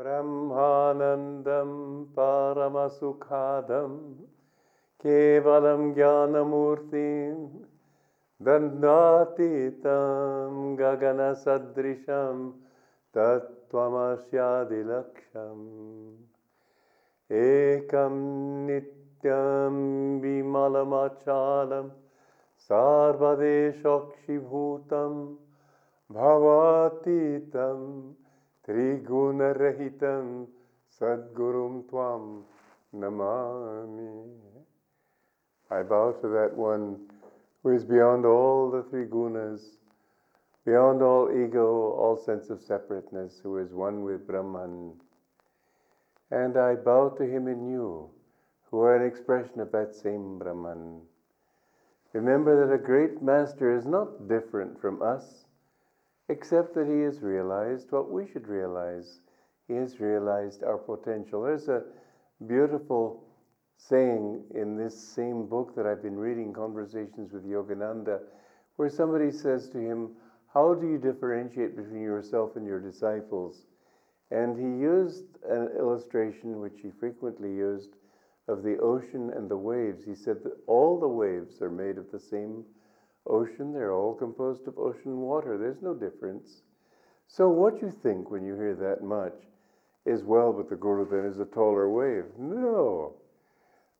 ब्रह्मानन्दं परमसुखादं केवलं ज्ञानमूर्तिं दन्दातीतं गगनसदृशं तत्त्वमस्यादिलक्ष्यम् एकं नित्यं विमलमचालं सर्वदेशोक्षिभूतं भवातीतं त्रिगुणरहितं सद्गुरुं त्वां namami. I bow to that one who is beyond all the three gunas, beyond all ego, all sense of separateness, who is one with Brahman. And I bow to him in you, who are an expression of that same Brahman. Remember that a great master is not different from us, except that he has realized what we should realize. He has realized our potential. There's a beautiful saying in this same book that I've been reading, Conversations with Yogananda, where somebody says to him, How do you differentiate between yourself and your disciples? And he used an illustration which he frequently used of the ocean and the waves. He said that all the waves are made of the same ocean, they're all composed of ocean water. There's no difference. So, what you think when you hear that much is, well, but the Guru then is a taller wave. No.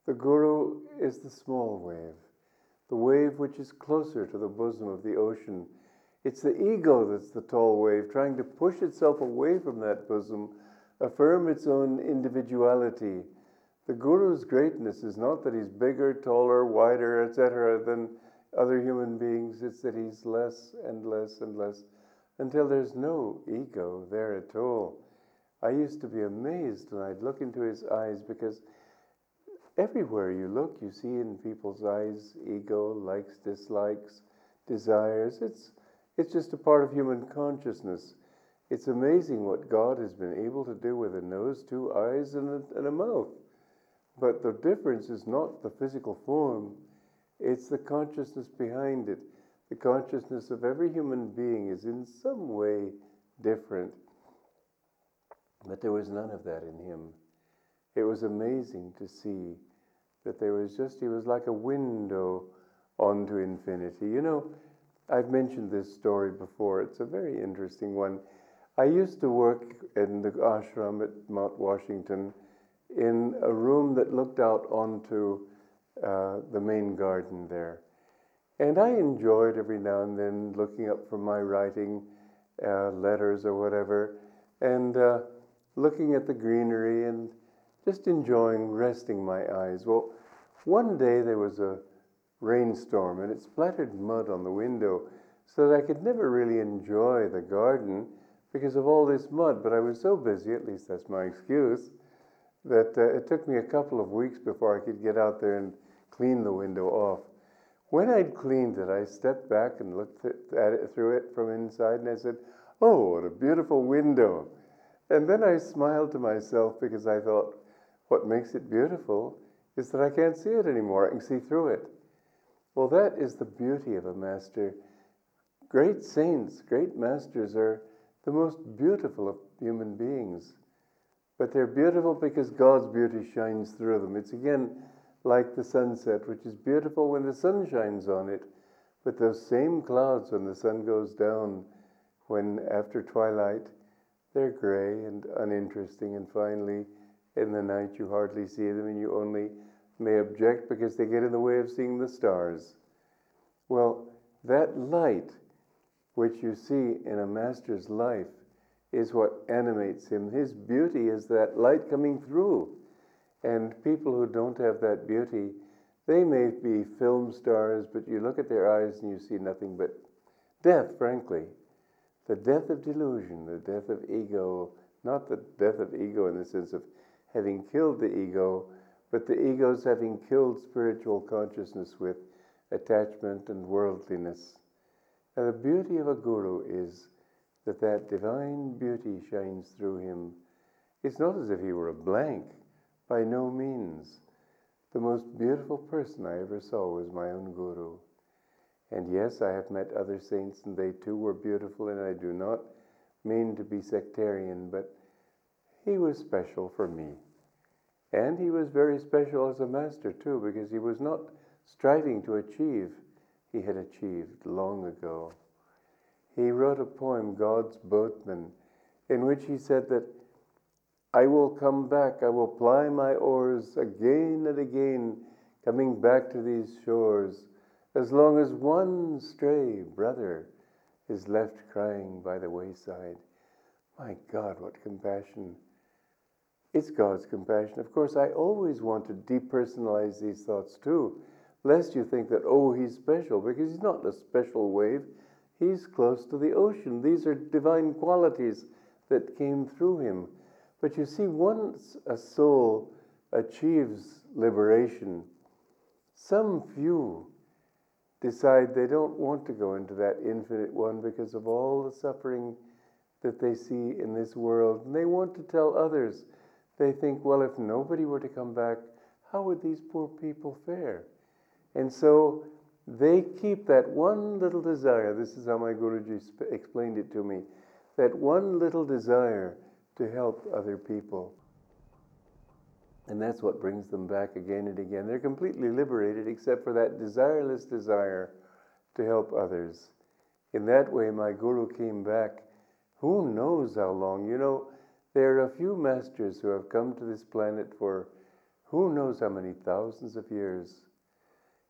The Guru is the small wave, the wave which is closer to the bosom of the ocean. It's the ego that's the tall wave, trying to push itself away from that bosom, affirm its own individuality. The Guru's greatness is not that he's bigger, taller, wider, etc., than other human beings, it's that he's less and less and less until there's no ego there at all. I used to be amazed when I'd look into his eyes because everywhere you look, you see in people's eyes ego, likes, dislikes, desires. It's, it's just a part of human consciousness. It's amazing what God has been able to do with a nose, two eyes, and a, and a mouth. But the difference is not the physical form, it's the consciousness behind it. The consciousness of every human being is in some way different. But there was none of that in him. It was amazing to see that there was just, he was like a window onto infinity. You know, I've mentioned this story before, it's a very interesting one. I used to work in the ashram at Mount Washington in a room that looked out onto uh, the main garden there. And I enjoyed every now and then looking up from my writing uh, letters or whatever and uh, looking at the greenery and just enjoying resting my eyes. Well, one day there was a rainstorm and it splattered mud on the window so that I could never really enjoy the garden because of all this mud. But I was so busy, at least that's my excuse, that uh, it took me a couple of weeks before I could get out there and clean the window off. When I'd cleaned it, I stepped back and looked at it through it from inside and I said, Oh, what a beautiful window. And then I smiled to myself because I thought, what makes it beautiful is that I can't see it anymore. I can see through it. Well, that is the beauty of a master. Great saints, great masters are the most beautiful of human beings. But they're beautiful because God's beauty shines through them. It's again like the sunset, which is beautiful when the sun shines on it. But those same clouds, when the sun goes down, when after twilight, they're gray and uninteresting. And finally, in the night, you hardly see them and you only may object because they get in the way of seeing the stars. Well, that light which you see in a master's life is what animates him. His beauty is that light coming through. And people who don't have that beauty, they may be film stars, but you look at their eyes and you see nothing but death, frankly. The death of delusion, the death of ego, not the death of ego in the sense of having killed the ego, but the ego's having killed spiritual consciousness with attachment and worldliness. And the beauty of a guru is that that divine beauty shines through him. It's not as if he were a blank, by no means. The most beautiful person I ever saw was my own guru. And yes, I have met other saints, and they too were beautiful, and I do not mean to be sectarian, but he was special for me. And he was very special as a master too, because he was not striving to achieve, he had achieved long ago. He wrote a poem, God's Boatman, in which he said that I will come back, I will ply my oars again and again, coming back to these shores, as long as one stray brother is left crying by the wayside. My God, what compassion! It's God's compassion. Of course, I always want to depersonalize these thoughts too, lest you think that, oh, he's special, because he's not a special wave. He's close to the ocean. These are divine qualities that came through him. But you see, once a soul achieves liberation, some few decide they don't want to go into that infinite one because of all the suffering that they see in this world. And they want to tell others they think, well, if nobody were to come back, how would these poor people fare? And so they keep that one little desire. This is how my Guruji explained it to me that one little desire to help other people. And that's what brings them back again and again. They're completely liberated except for that desireless desire to help others. In that way, my Guru came back. Who knows how long? You know, there are a few masters who have come to this planet for who knows how many thousands of years.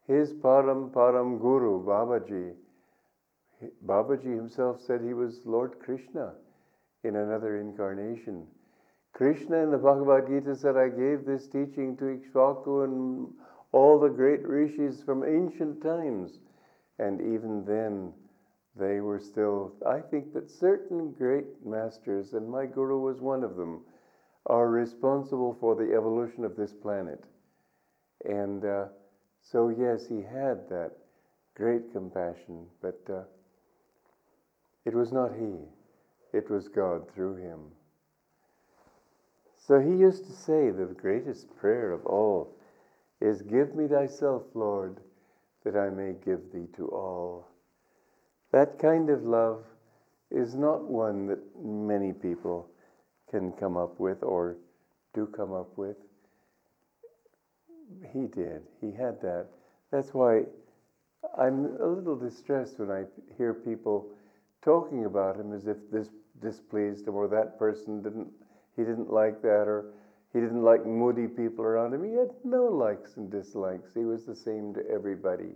His Param Param Guru, Babaji, Babaji himself said he was Lord Krishna in another incarnation. Krishna in the Bhagavad Gita said, I gave this teaching to Ikshvaku and all the great rishis from ancient times. And even then, they were still, I think that certain great masters, and my guru was one of them, are responsible for the evolution of this planet. And uh, so, yes, he had that great compassion, but uh, it was not he, it was God through him. So he used to say the greatest prayer of all is, Give me thyself, Lord, that I may give thee to all. That kind of love is not one that many people can come up with or do come up with. He did. He had that. That's why I'm a little distressed when I hear people talking about him as if this displeased him or that person didn't he didn't like that or he didn't like moody people around him. He had no likes and dislikes. He was the same to everybody.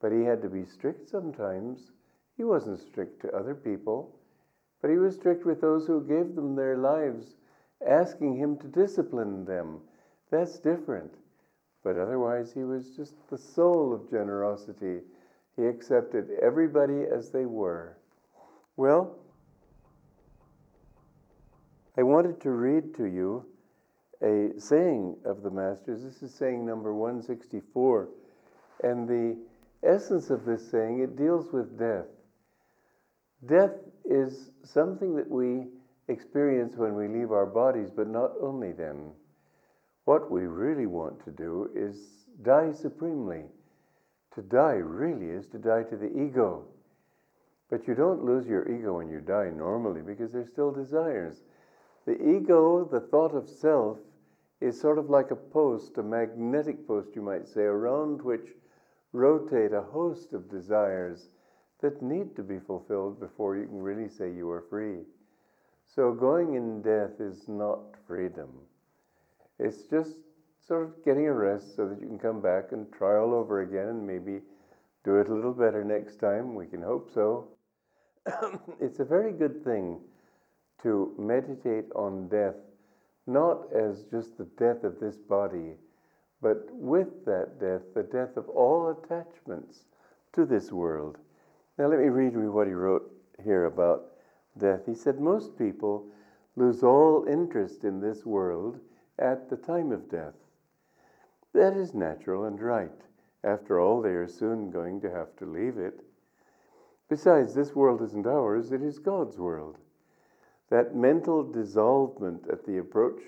But he had to be strict sometimes. He wasn't strict to other people, but he was strict with those who gave them their lives, asking him to discipline them. That's different. But otherwise, he was just the soul of generosity. He accepted everybody as they were. Well, I wanted to read to you a saying of the Masters. This is saying number 164. And the essence of this saying, it deals with death. Death is something that we experience when we leave our bodies, but not only then. What we really want to do is die supremely. To die really is to die to the ego. But you don't lose your ego when you die normally because there's still desires. The ego, the thought of self, is sort of like a post, a magnetic post, you might say, around which rotate a host of desires that need to be fulfilled before you can really say you are free. So going in death is not freedom. It's just sort of getting a rest so that you can come back and try all over again and maybe do it a little better next time. We can hope so. it's a very good thing to meditate on death, not as just the death of this body but with that death, the death of all attachments to this world. Now, let me read you what he wrote here about death. He said, Most people lose all interest in this world at the time of death. That is natural and right. After all, they are soon going to have to leave it. Besides, this world isn't ours, it is God's world. That mental dissolvement at the approach,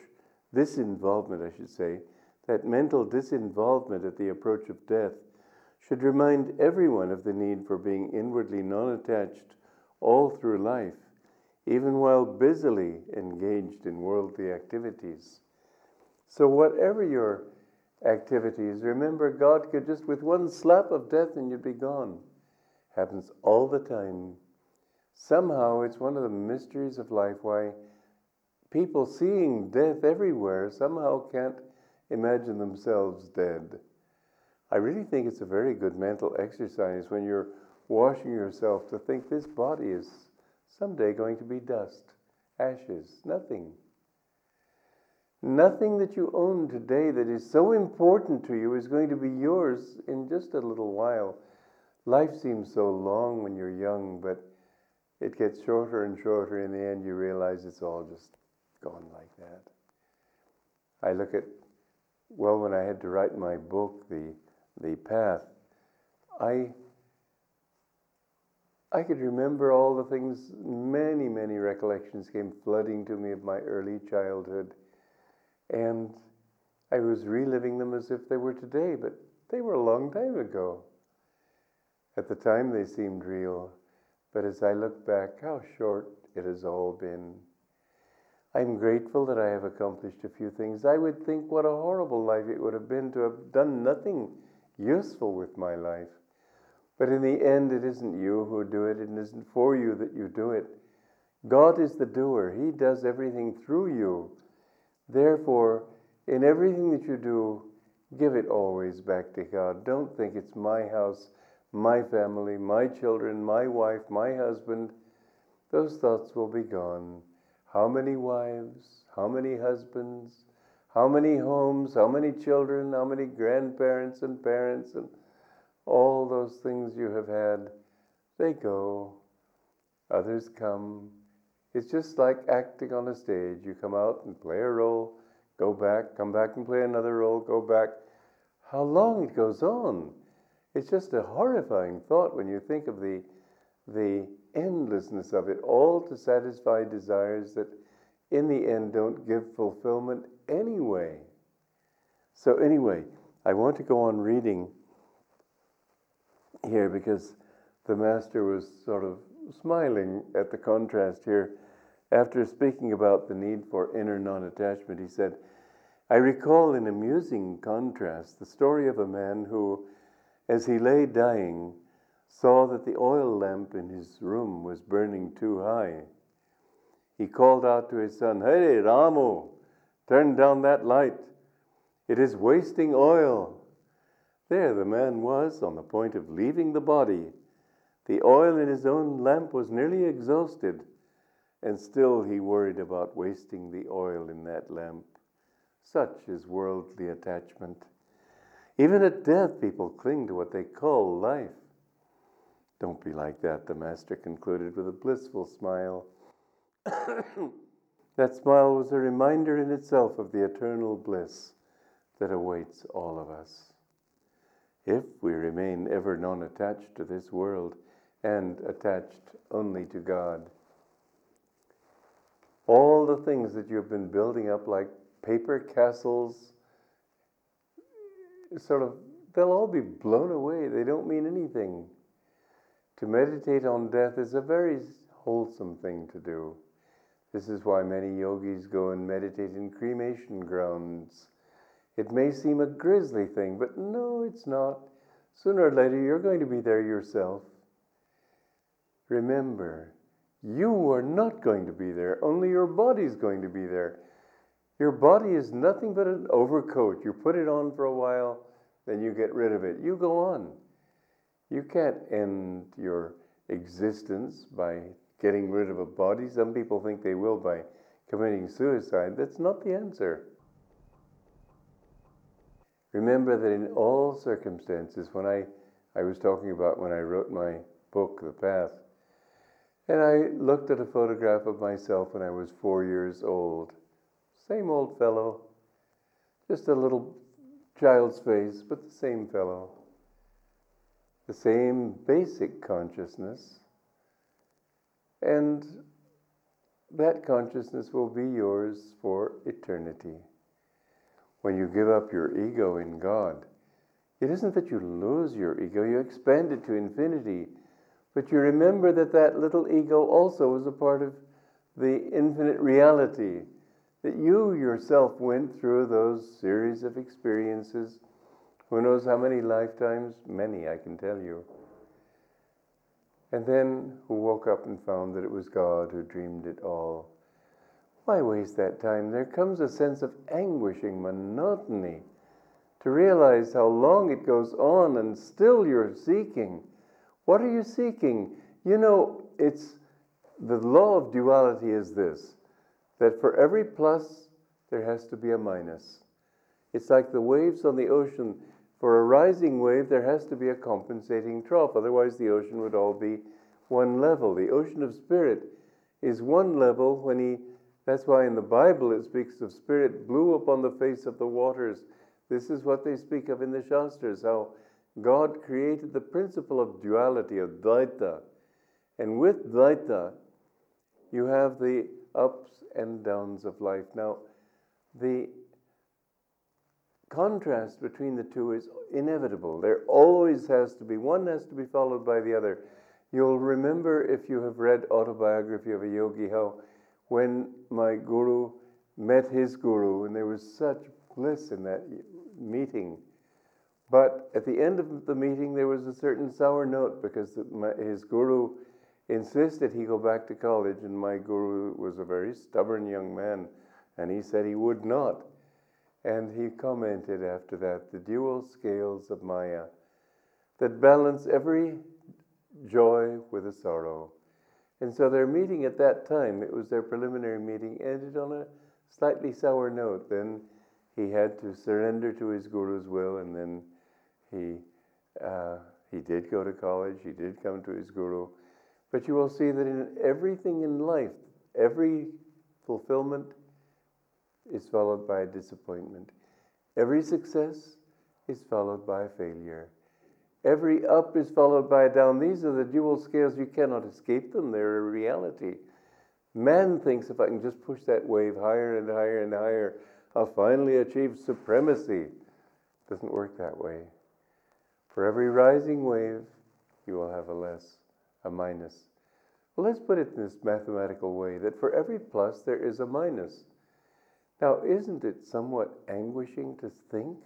this involvement, I should say, that mental disinvolvement at the approach of death should remind everyone of the need for being inwardly non attached all through life, even while busily engaged in worldly activities. So, whatever your activities, remember God could just, with one slap of death, and you'd be gone. Happens all the time. Somehow, it's one of the mysteries of life why people seeing death everywhere somehow can't imagine themselves dead. I really think it's a very good mental exercise when you're washing yourself to think this body is someday going to be dust, ashes, nothing. Nothing that you own today that is so important to you is going to be yours in just a little while. Life seems so long when you're young, but it gets shorter and shorter. In the end, you realize it's all just gone like that. I look at, well, when I had to write my book, The, the Path, I, I could remember all the things, many, many recollections came flooding to me of my early childhood. And I was reliving them as if they were today, but they were a long time ago. At the time, they seemed real, but as I look back, how short it has all been. I'm grateful that I have accomplished a few things. I would think what a horrible life it would have been to have done nothing useful with my life. But in the end, it isn't you who do it, it isn't for you that you do it. God is the doer, He does everything through you. Therefore, in everything that you do, give it always back to God. Don't think it's my house, my family, my children, my wife, my husband. Those thoughts will be gone. How many wives? How many husbands? How many homes? How many children? How many grandparents and parents? And all those things you have had, they go. Others come. It's just like acting on a stage. You come out and play a role, go back, come back and play another role, go back. How long it goes on. It's just a horrifying thought when you think of the, the endlessness of it, all to satisfy desires that in the end don't give fulfillment anyway. So, anyway, I want to go on reading here because the Master was sort of smiling at the contrast here. After speaking about the need for inner non attachment, he said, I recall in amusing contrast the story of a man who, as he lay dying, saw that the oil lamp in his room was burning too high. He called out to his son, Hey, Ramu, turn down that light. It is wasting oil. There the man was on the point of leaving the body. The oil in his own lamp was nearly exhausted, and still he worried about wasting the oil in that lamp. Such is worldly attachment. Even at death, people cling to what they call life. Don't be like that, the Master concluded with a blissful smile. that smile was a reminder in itself of the eternal bliss that awaits all of us. If we remain ever non attached to this world and attached only to God, all the things that you've been building up, like paper castles, sort of, they'll all be blown away. They don't mean anything. To meditate on death is a very wholesome thing to do. This is why many yogis go and meditate in cremation grounds. It may seem a grisly thing, but no, it's not. Sooner or later, you're going to be there yourself. Remember, you are not going to be there, only your body is going to be there. Your body is nothing but an overcoat. You put it on for a while, then you get rid of it. You go on. You can't end your existence by getting rid of a body. Some people think they will by committing suicide. That's not the answer. Remember that in all circumstances, when I, I was talking about when I wrote my book, The Path, and I looked at a photograph of myself when I was four years old. Same old fellow, just a little child's face, but the same fellow the same basic consciousness, and that consciousness will be yours for eternity. When you give up your ego in God, it isn't that you lose your ego, you expand it to infinity, but you remember that that little ego also was a part of the infinite reality that you yourself went through those series of experiences. Who knows how many lifetimes? Many, I can tell you. And then who woke up and found that it was God who dreamed it all. Why waste that time? There comes a sense of anguishing monotony to realize how long it goes on and still you're seeking. What are you seeking? You know, it's the law of duality is this that for every plus, there has to be a minus. It's like the waves on the ocean. For a rising wave, there has to be a compensating trough. Otherwise, the ocean would all be one level. The ocean of spirit is one level when he, that's why in the Bible it speaks of spirit blew upon the face of the waters. This is what they speak of in the Shastras, how God created the principle of duality, of Dvaita. And with Dvaita, you have the ups and downs of life. Now, the contrast between the two is inevitable. There always has to be, one has to be followed by the other. You'll remember if you have read Autobiography of a Yogi how when my guru met his guru and there was such bliss in that meeting. But at the end of the meeting, there was a certain sour note because his guru insisted he go back to college, and my guru was a very stubborn young man, and he said he would not. And he commented after that the dual scales of Maya that balance every joy with a sorrow. And so their meeting at that time, it was their preliminary meeting, ended on a slightly sour note. Then he had to surrender to his guru's will, and then he uh, he did go to college. He did come to his guru, but you will see that in everything in life, every fulfillment is followed by a disappointment. Every success is followed by a failure. Every up is followed by a down. These are the dual scales. You cannot escape them, they're a reality. Man thinks if I can just push that wave higher and higher and higher, I'll finally achieve supremacy. Doesn't work that way. For every rising wave, you will have a less a minus. Well, let's put it in this mathematical way that for every plus there is a minus. Now, isn't it somewhat anguishing to think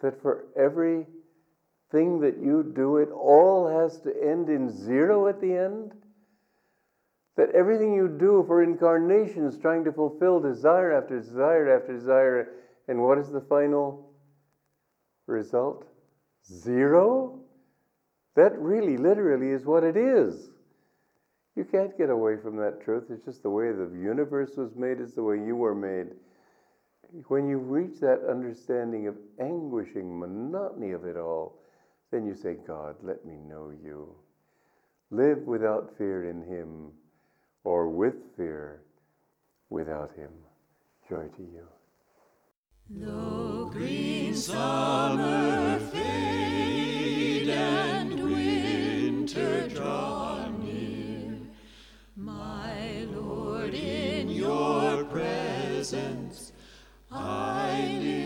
that for every thing that you do, it all has to end in zero at the end? That everything you do for incarnations trying to fulfill desire after desire after desire, and what is the final result? Zero? That really, literally, is what it is. You can't get away from that truth. It's just the way the universe was made, it's the way you were made. When you reach that understanding of anguishing monotony of it all, then you say, God, let me know you. Live without fear in Him, or with fear without Him. Joy to you. Though green summer fade and winter draw near, my Lord, in your presence I live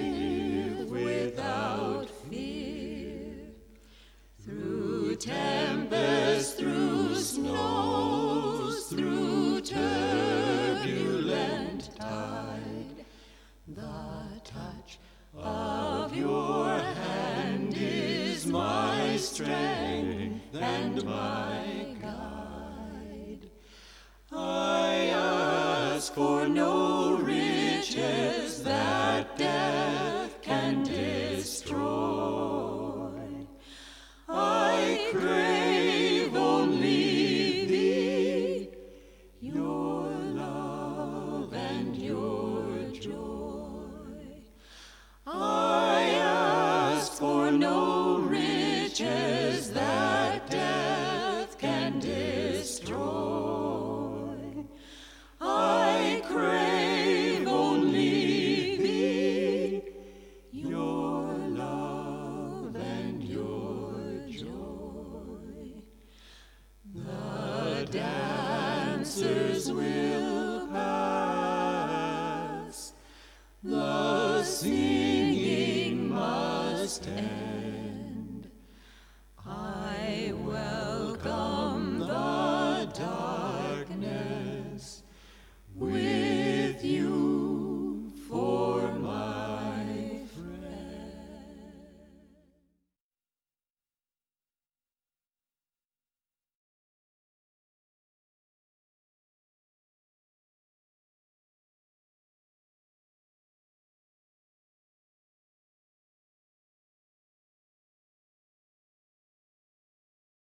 my singing must end.